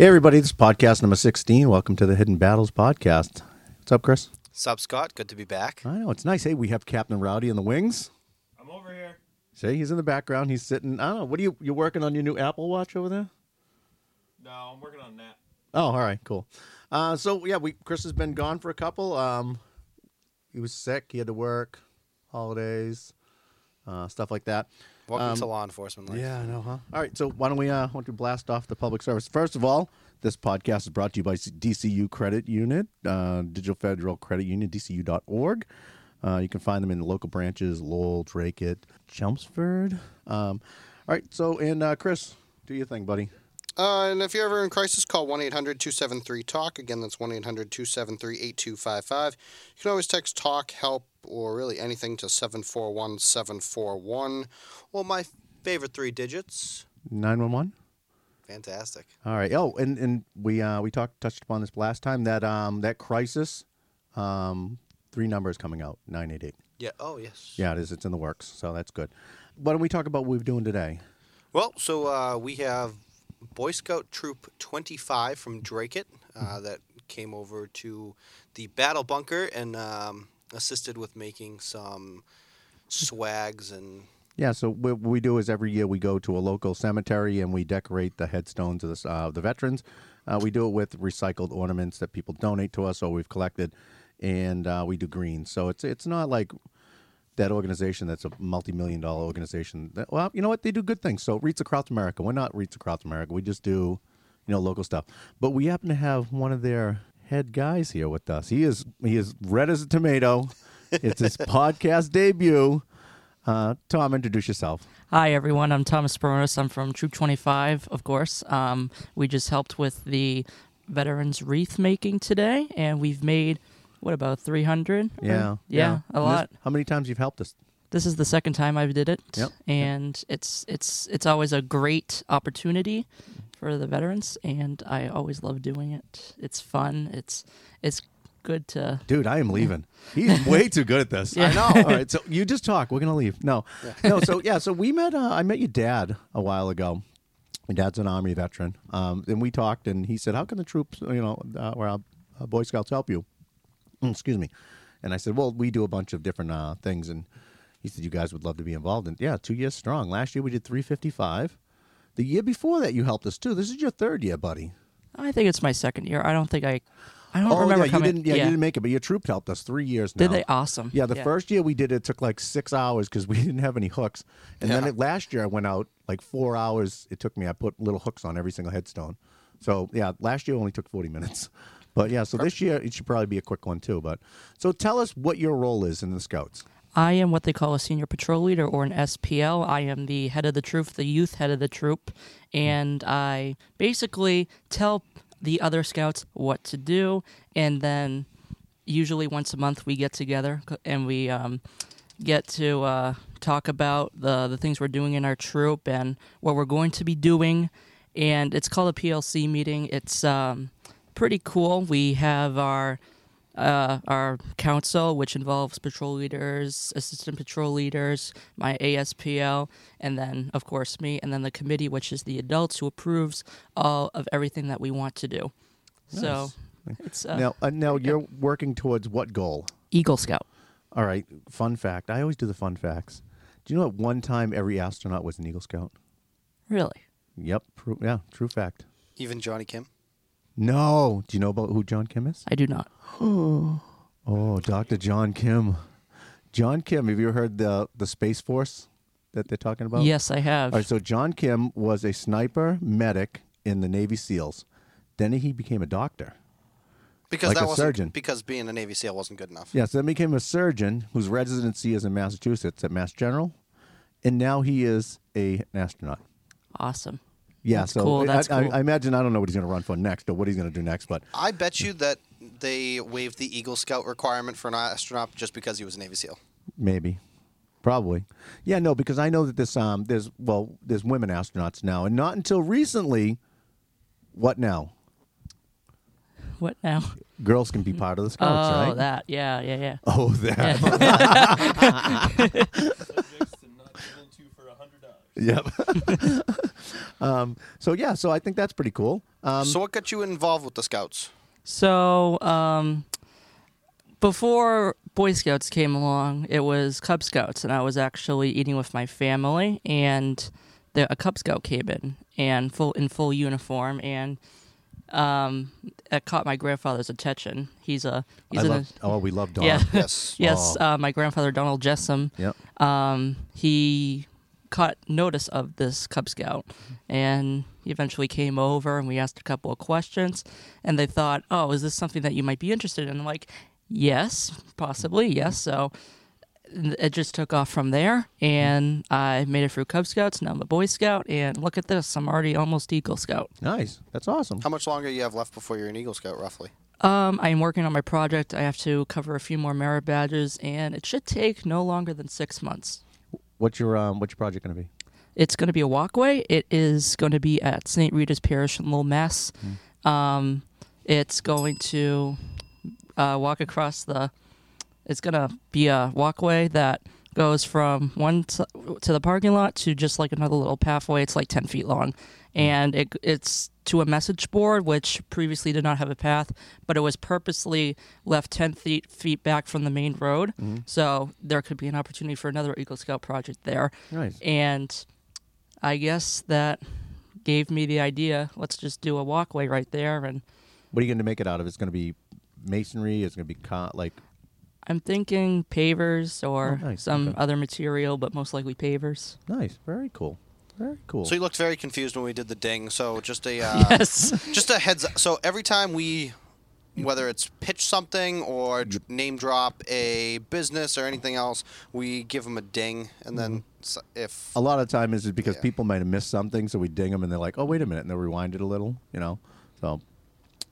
Hey, everybody, this is podcast number 16. Welcome to the Hidden Battles podcast. What's up, Chris? Sup, Scott? Good to be back. I know, it's nice. Hey, we have Captain Rowdy in the wings. I'm over here. See, he's in the background. He's sitting. I don't know. What are you, you working on your new Apple Watch over there? No, I'm working on that. Oh, all right, cool. Uh, so, yeah, we Chris has been gone for a couple. Um, he was sick. He had to work, holidays, uh, stuff like that. Welcome Um, to law enforcement life. Yeah, I know, huh? All right, so why don't we uh, why don't we blast off the public service? First of all, this podcast is brought to you by DCU Credit Unit, uh, Digital Federal Credit Union, DCU.org. Uh, you can find them in the local branches, Lowell, Dracut, Chelmsford. Um, all right, so and uh, Chris, do your thing, buddy. Uh, and if you're ever in crisis, call 1 800 273 TALK. Again, that's 1 800 273 8255. You can always text TALK, help, or really anything to 741 741. Well, my favorite three digits. Nine one one. Fantastic. All right. Oh, and and we uh, we talked touched upon this last time that um that crisis, um three numbers coming out nine eight eight. Yeah. Oh, yes. Yeah, it is. It's in the works, so that's good. Why don't we talk about what we're doing today? Well, so uh, we have Boy Scout Troop 25 from Dracut uh, that came over to the battle bunker and um, assisted with making some swags and Yeah, so what we do is every year we go to a local cemetery and we decorate the headstones of the, uh, the veterans. Uh, we do it with recycled ornaments that people donate to us or we've collected, and uh, we do greens. So it's it's not like that organization that's a multi-million dollar organization. That, well, you know what? They do good things. So Wreaths Across America. We're not Wreaths Across America. We just do, you know, local stuff. But we happen to have one of their head guys here with us. He is he is red as a tomato. It's his podcast debut. Uh, Tom, introduce yourself. Hi, everyone. I'm Thomas Speronis. I'm from Troop 25, of course. Um, we just helped with the veterans wreath making today, and we've made, what, about 300? Yeah, Or- yeah, a And lot. This, how many times you've helped us? This is the second time I've did it, Yep. and it's it's it's always a great opportunity for the veterans, and I always love doing it. It's fun. It's it's good to Dude, I am leaving. He's way too good at this. Yeah. I know. All right, so you just talk. We're gonna leave. No, no. So yeah, so we met. Uh, I met your dad a while ago. My dad's an army veteran, um, and we talked. And he said, "How can the troops, you know, uh, or uh, Boy Scouts help you?" Excuse me. And I said, "Well, we do a bunch of different uh, things." And he said, "You guys would love to be involved." And yeah, two years strong. Last year we did 355. The year before that, you helped us too. This is your third year, buddy. I think it's my second year. I don't think I I don't oh remember yeah, you didn't. Yeah, you didn't make it, but your troop helped us three years now. Did they? Awesome. Yeah, the first year we did it took like six hours because we didn't have any hooks, and then it, last year I went out like four hours. It took me. I put little hooks on every single headstone. So yeah, last year only took forty minutes. But yeah, so this year it should probably be a quick one too. But so tell us what your role is in the Scouts. I am what they call a senior patrol leader or an SPL. I am the head of the troop, the youth head of the troop, and I basically tell the other scouts what to do. And then, usually once a month, we get together and we um, get to uh, talk about the the things we're doing in our troop and what we're going to be doing. And it's called a PLC meeting. It's um, pretty cool. We have our uh, our council, which involves patrol leaders, assistant patrol leaders, my ASPL, and then, of course, me, and then the committee, which is the adults who approves all of everything that we want to do. So it's uh, now, uh, now you're working towards what goal? Eagle Scout. All right, fun fact. I always do the fun facts. Do you know at one time every astronaut was an Eagle Scout? Really? Yep. True, yeah, true fact. even Jonny Kim. No. Do you know about who John Kim is? I do not. Oh, Dr. John Kim. John Kim, have you heard the the Space Force that they're talking about? Yes, I have. All right, so John Kim was a sniper medic in the Navy SEALs. Then he became a doctor. Because Like that a wasn't surgeon. because being a Navy SEAL wasn't good enough. Yes, then became a surgeon whose residency is in Massachusetts at Mass General, and now he is a, an astronaut. Awesome. Yeah, That's so cool, I- that's I, cool. I imagine I don't know what he's going to run for next or what he's going to do next, but I bet you that they waived the Eagle Scout requirement for an astronaut just because he was a Navy SEAL. Maybe. Probably. Yeah, no, because I know that this um there's well, there's women astronauts now and not until recently what now? What now? Girls can be part of the scouts, oh, right? that. Yeah, yeah, yeah. Oh, that. Subjects to not get into for hundred dollars. Yep. Um, so yeah, so I think that's pretty cool. Um, so what got you involved with the Scouts? So, um, before Boy Scouts came along, it was Cub Scouts, and I was actually eating with my family, and the, a Cub Scout came in and full in full uniform, and um, it caught my grandfather's attention. He's a he's I in love, a, oh, we love Donald. yeah Yes. yes Oh. uh, my grandfather Donald Jessam Yep. um, he caught notice of this Cub Scout, and he eventually came over and we asked a couple of questions, and they thought, "Oh, is this something that you might be interested in?" I'm like, "Yes, possibly, yes." So it just took off from there, and I made it through Cub Scouts. Now I'm a Boy Scout, and look at this, I'm already almost Eagle Scout. Nice. That's awesome. How much longer you have left before you're an Eagle Scout, roughly? Um, I am working on my project. I have to cover a few more merit badges, and it should take no longer than six months. What's your um, what's your project going to be? It's going to be a walkway. It is going to be at St. Rita's Parish in Little Mass. Um, it's going to uh, walk across the. It's going to be a walkway that goes from one to the parking lot to just like another little pathway. It's like ten feet long, and it, it's to a message board which previously did not have a path, but it was purposely left ten feet feet back from the main road, mm-hmm. so there could be an opportunity for another Eagle Scout project there Nice. and I guess that gave me the idea. Let's just do a walkway right there, and What are you going to make it out of? It's going to be masonry. It's going to be con- like I'm thinking pavers or Oh, nice. some Okay. other material, but most likely pavers. nice. Very cool. Very cool. So you looked very confused when we did the ding. So just a uh, yes. just a heads up. So every time we, whether it's pitch something or d- name drop a business or anything else, we give them a ding, and then s if a lot of time is because Yeah. people might have missed something, so we ding them and they're like, "Oh, wait a minute," and they'll rewind it a little, you know. So,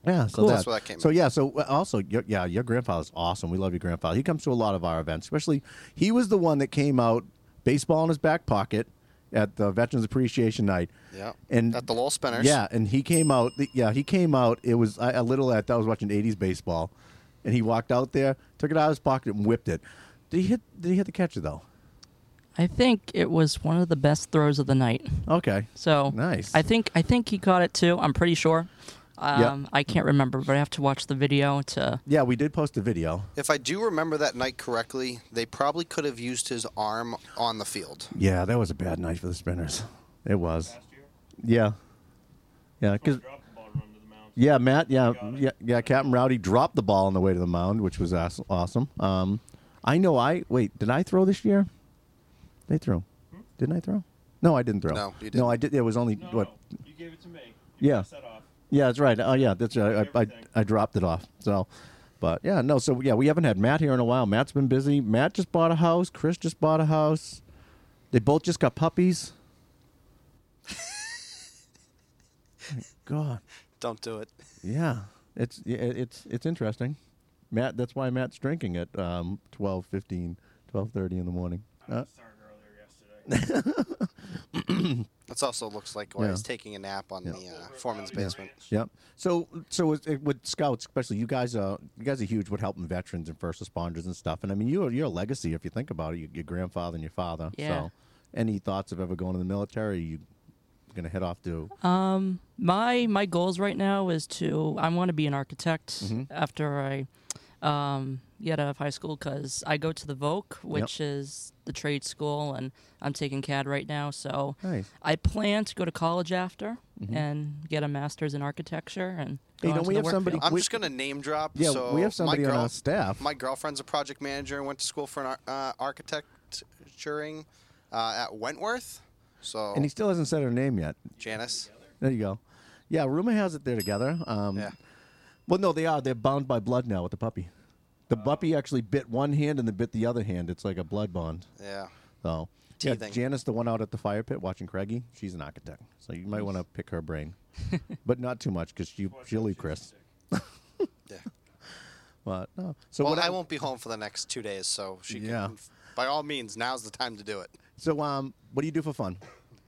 yeah, so Cool. that, That's where that came So yeah, so uh, also, your, yeah, your grandfather's awesome. We love your grandfather. He comes to a lot of our events, especially he was the one that came out, baseball in his back pocket, at the Veterans Appreciation Night. yeah, And at the Lowell Spinners. Yeah, and he came out. Yeah, he came out. It was I, a little at I was watching '80s baseball, and he walked out there, took it out of his pocket, and whipped it. Did he hit? Did he hit the catcher though? I think it was one of the best throws of the night. Okay. So Nice. I think I think he caught it too. I'm pretty sure. Yeah. Um, I can't remember, but I have to watch the video to. Yeah, we did post a video. If I do remember that night correctly, they probably could have used his arm on the field. Yeah, that was a bad night for the spinners. It was. Last year. Yeah. Yeah, because Drop the ball, run to the mound. yeah, Matt. Yeah, yeah, yeah. Captain Rowdy dropped the ball on the way to the mound, which was awesome. Um, I know. I wait. Did I throw this year? They threw. Didn't I throw? No, I didn't throw. No, you didn't. No, I did. It was only No, what? no, you gave it to me. You Yeah. Passed that off. Yeah, that's right. Oh, yeah, that's right. I, I, I dropped it off. So, but yeah, no. So yeah, we haven't had Matt here in a while. Matt's been busy. Matt just bought a house. Chris just bought a house. They both just got puppies. God, Don't do it. yeah, it's it's it's interesting. Matt, that's why Matt's drinking at um, 12, 15, 12.30 in the morning. Uh, Started earlier yesterday. This also looks like where Yeah. he's taking a nap on Yeah. the uh, foreman's basement. Yep. So, so with, with scouts, especially you guys, uh, you guys are huge with helping veterans and first responders and stuff. And I mean, you're you're a legacy if you think about it. Your, your grandfather and your father. Yeah. So, any thoughts of ever going to the military? Are you gonna head off to? Um, my my goals right now is to I want to be an architect Mhm. after I um, get out of high school because I go to the VOC, which is the trade school, and I'm taking CAD right now. So Nice. I plan to go to college after and get a master's in architecture and. Hey, don't we the have work somebody- field. I'm We- just gonna name drop. Yeah, so we have somebody my on our staff. My girlfriend's a project manager and went to school for an ar- uh, architecturing uh, at Wentworth. So and he still hasn't said her name yet. Janice. There you go. Yeah, rumor has it they're together. Um, Yeah. Well, no, they are. They're bound by blood now with the puppy. The puppy actually bit one hand and then bit the other hand. It's like a blood bond. Yeah. So yeah, Teething. Janice, the one out at the fire pit watching Craigie, she's an architect, so you might want to pick her brain, but not too much because she she'll leave Chris. Yeah. But no, so well, what I won't be home for the next two days, so she Yeah. can. By all means, now's the time to do it. So um, what do you do for fun,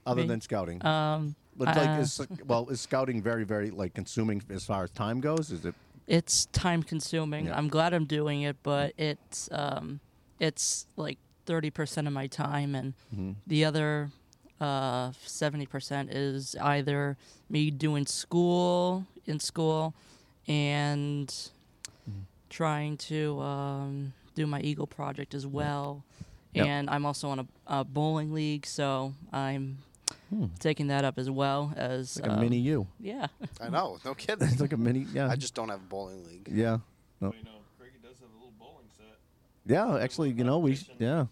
other Me? than scouting? Um, But, uh, is, well, is scouting very very like consuming as far as time goes? Is it? It's time consuming. Yeah. I'm glad I'm doing it, but it's um, it's like thirty percent of my time, and Mm-hmm. the other uh, 70% is either me doing school in school and Mm-hmm. trying to um, do my Eagle project as well. Yep. And I'm also on a, a bowling league, so I'm Hmm. taking that up as well as Like a um, mini you. Yeah. I know, no kidding. It's like a mini. Yeah. I just don't have a bowling league. Yeah. No. Well, you know, Craigie does have a little bowling set. Yeah. Actually, you know, we. sh- competition. Yeah.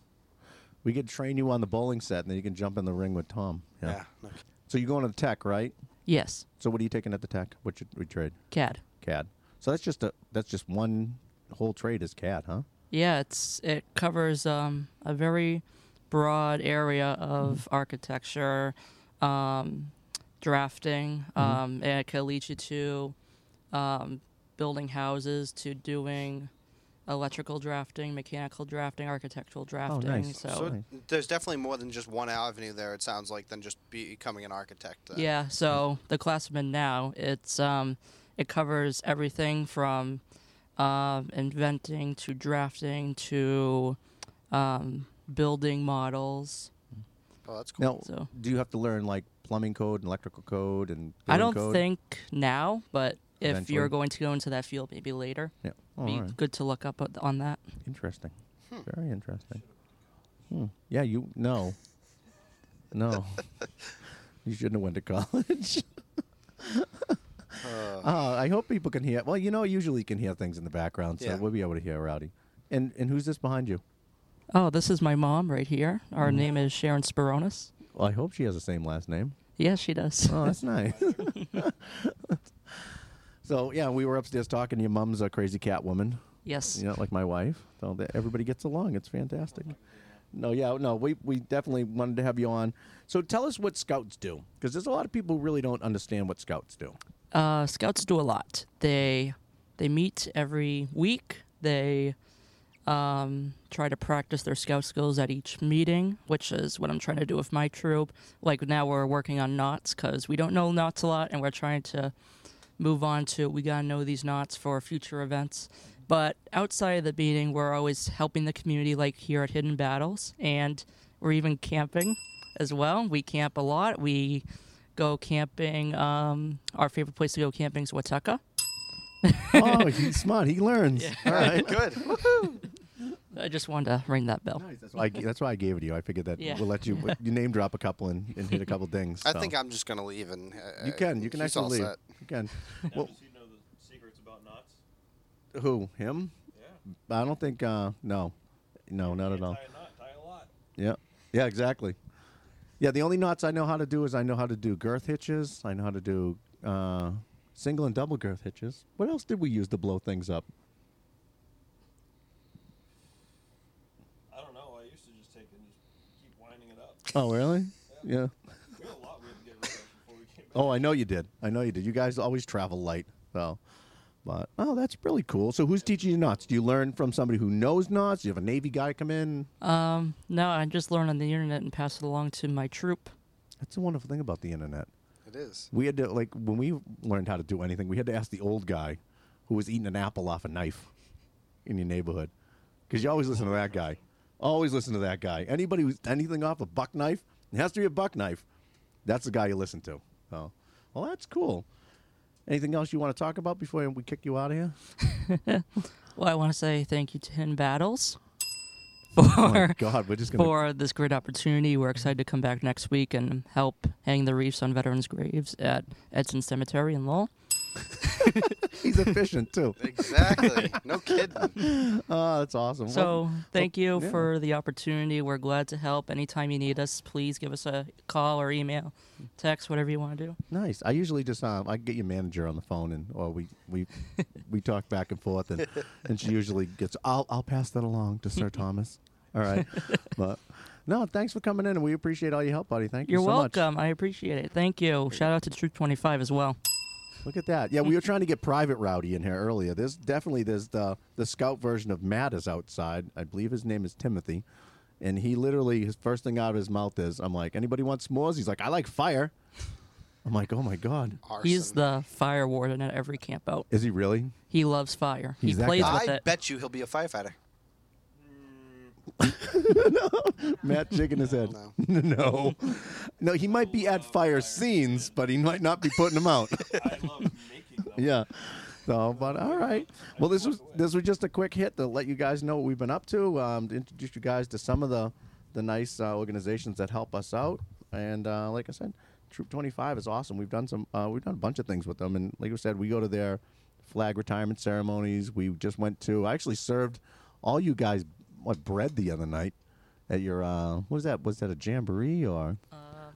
We could train you on the bowling set, and then you can jump in the ring with Tom. Yeah. Yeah. no kidding. So you're going to the tech, right? yes. So what are you taking at the tech? What should we trade? CAD. CAD. So that's just a that's just one whole trade is CAD, huh? Yeah, it's it covers um, a very broad area of architecture, um, drafting, um, and it can lead you to um, building houses, to doing electrical drafting, mechanical drafting, architectural drafting. nice. So, So there's definitely more than just one avenue there. It sounds like than just becoming an architect. then. yeah, so the class now, it's um, it covers everything from um, inventing to drafting to um, building models. Oh, that's cool. Now, So- do you have to learn like plumbing code and electrical code and I don't code? think now, but if Eventually. you're going to go into that field, maybe later, Yeah. Oh, be all right. good to look up on- on that. Interesting. Very interesting. Hmm. Yeah, you no. No. you shouldn't have went to college. Uh, Uh, I hope people can hear. Well, you know, usually you can hear things in the background, so Yeah. we'll be able to hear Rowdy. And and who's this behind you? Oh, this is my mom right here. Our Mm-hmm. name is Sharon Spironis. Well, I hope she has the same last name. Yes, she does. Oh, that's nice. so yeah, we were upstairs talking. Your mom's a crazy cat woman. yes. You know, like my wife. So everybody gets along. It's fantastic. No, yeah, no, we we definitely wanted to have you on. So tell us what scouts do, because there's a lot of people who really don't understand what scouts do. Uh, scouts do a lot. They they meet every week. They um, try to practice their scout skills at each meeting, which is what I'm trying to do with my troop. Like now we're working on knots because we don't know knots a lot, and we're trying to move on to we gotta know these knots for future events. But outside of the meeting, we're always helping the community, like here at Hidden Battles, and we're even camping as well. We camp a lot. We go camping. Um, our favorite place to go camping is Wah-Tut-Ca. oh, he's smart. He learns. All right. good. I just wanted to ring that bell. Nice. That's why, I, that's why I gave it to you. I figured that Yeah. we'll let you you name drop a couple and, and hit a couple things. I so. think I'm just gonna leave and. Uh, you can. You can he's all actually leave. set. You can. Now, Well, does he know the secrets about knots? who? Him? Yeah. I don't think. Uh, no, no, not at all. Tie a knot, tie a lot. Yeah. Yeah, exactly. Yeah, the only knots I know how to do is I know how to do girth hitches. I know how to do uh, single and double girth hitches. What else did we use to blow things up? I don't know. I used to just take and just keep winding it up. Oh, really? Yeah. We had a lot we had to get rid of before we really? Yeah. Oh, I know you did. I know you did. You guys always travel light, so. But oh, that's really cool. So, who's teaching you knots? Do you learn from somebody who knows knots? Do you have a Navy guy come in? Um, no, I just learned on the internet and pass it along to my troop. That's the wonderful thing about the internet. It is. We had to like when we learned how to do anything, we had to ask the old guy who was eating an apple off a knife in your neighborhood, because you always listen to that guy. Always listen to that guy. Anybody who's anything off a buck knife, it has to be a buck knife. That's the guy you listen to. Oh, well, that's cool. Anything else you want to talk about before we kick you out of here? Well, I want to say thank you to Hidden Battles Oh for my God, we're just gonna. for this great opportunity. We're excited to come back next week and help hang the wreaths on veterans' graves at Edson Cemetery in Lowell. He's efficient too. Exactly. no kidding. Oh, that's awesome. Well, So thank you yeah. for the opportunity. We're glad to help. Anytime you need us, please give us a call or email, text, whatever you want to do. Nice. I usually just um, I get your manager on the phone and or we we we talk back and forth and and she usually gets I'll I'll pass that along to Sir Thomas. All right. But no, thanks for coming in and we appreciate all your help, buddy. Thank you You're so much. welcome. I appreciate it. Thank you. Shout out to Troop 25 as well. Look at that. Yeah, we were trying to get Private Rowdy in here earlier. There's definitely there's the the scout version of Matt is outside. I believe his name is Timothy. And he literally his first thing out of his mouth is I'm like, anybody want s'mores? He's like, I like fire. I'm like, oh my god. He's the fire warden at every camp out. Is he really? He loves fire. He's he that plays guy. with I it. bet you he'll be a firefighter. Matt shaking his head. No. no, no. He might be at fire scenes, but he might not be putting them out. I love making them. yeah. So, but all right. Well, this was this was just a quick hit to let you guys know what we've been up to. Um, to introduce you guys to some of the the nice uh, organizations that help us out. And uh, like I said, Troop 25 is awesome. We've done some uh, we've done a bunch of things with them. And like I said, we go to their flag retirement ceremonies. We just went to. I actually served all you guys what bread the other night at your uh, what was that? Was that a jamboree or?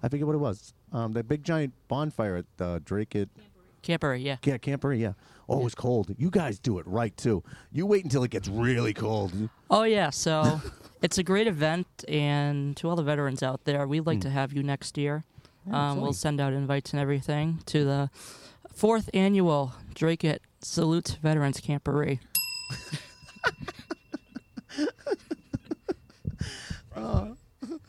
I forget what it was. Um, the big giant bonfire at uh, Dracut. Camper, yeah. yeah, camper, yeah. Oh, it was cold. You guys do it right too. You wait until it gets really cold. Oh yeah, so it's a great event, and to all the veterans out there, we'd like to have you next year. Um, we'll send out invites and everything to the fourth annual Dracut Salute Veterans Camporee.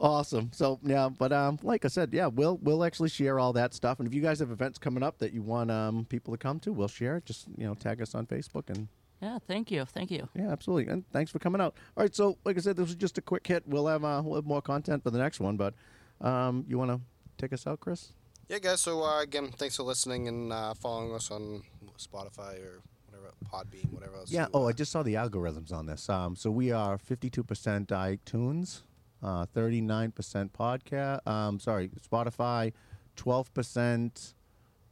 Awesome. So yeah, but um, like I said, yeah, we'll we'll actually share all that stuff. And if you guys have events coming up that you want um people to come to, we'll share it. Just you know, tag us on Facebook and Yeah, thank you, thank you. yeah, absolutely. And thanks for coming out. All right, so like I said, this was just a quick hit. We'll have uh, we'll have more content for the next one. But um, you want to take us out, Chris? Yeah, guys. So uh, again, thanks for listening and uh, following us on Spotify or whatever, Podbean, whatever else. Yeah. you, Oh, uh, I just saw the algorithms on this. Um, so we are 52% iTunes, uh, 39% podcast. Um, sorry, Spotify, 12%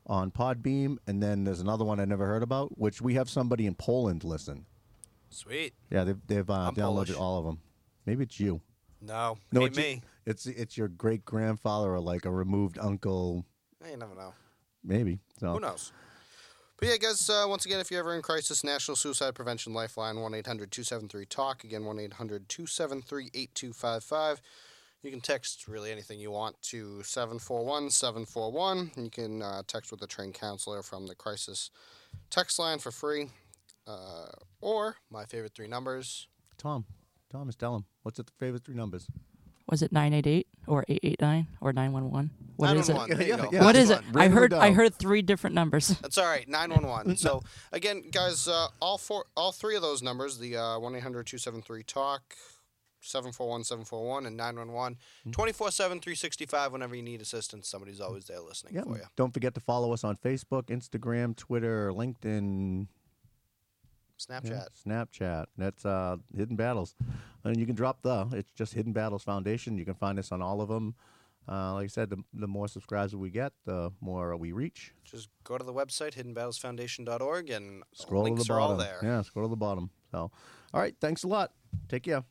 on Podbean, and then there's another one I never heard about, which we have somebody in Poland listen. Sweet. Yeah, they've they've uh, downloaded Polish. all of them. Maybe it's you. No, No, it's me. It's it's your great grandfather or like a removed uncle. eh, you never know. Maybe. So Who knows? But yeah, guys, uh, once again, if you're ever in crisis, National Suicide Prevention Lifeline, 1 800 273 TALK. Again, 1 800 273 8255. You can text really anything you want to 741 741. You can uh, text with a trained counselor from the crisis text line for free. Uh, or my favorite three numbers. Tom, Thomas, tell him what's the favorite three numbers. Was it 988 or 889 or 911? What is it? 911. There you Yeah, go. yeah. What That's is it? I heard I heard three different numbers. That's all right. Nine one one. So again, guys, uh, all four, all three of those numbers, the uh, one 273 talk, 741 741 and 911, 24 7 365. Whenever you need assistance, somebody's always there listening Yeah. for you. Don't forget to follow us on Facebook, Instagram, Twitter, LinkedIn, Snapchat. Yeah, Snapchat. That's uh, Hidden Battles, and you can drop the. It's just Hidden Battles Foundation. You can find us on all of them. Uh, like I said, the, the more subscribers we get, the more we reach. Just go to the website hiddenbattlesfoundation.org and Scroll links to the are bottom. all there. Yeah, scroll to the bottom. So, all right. Thanks a lot. Take care.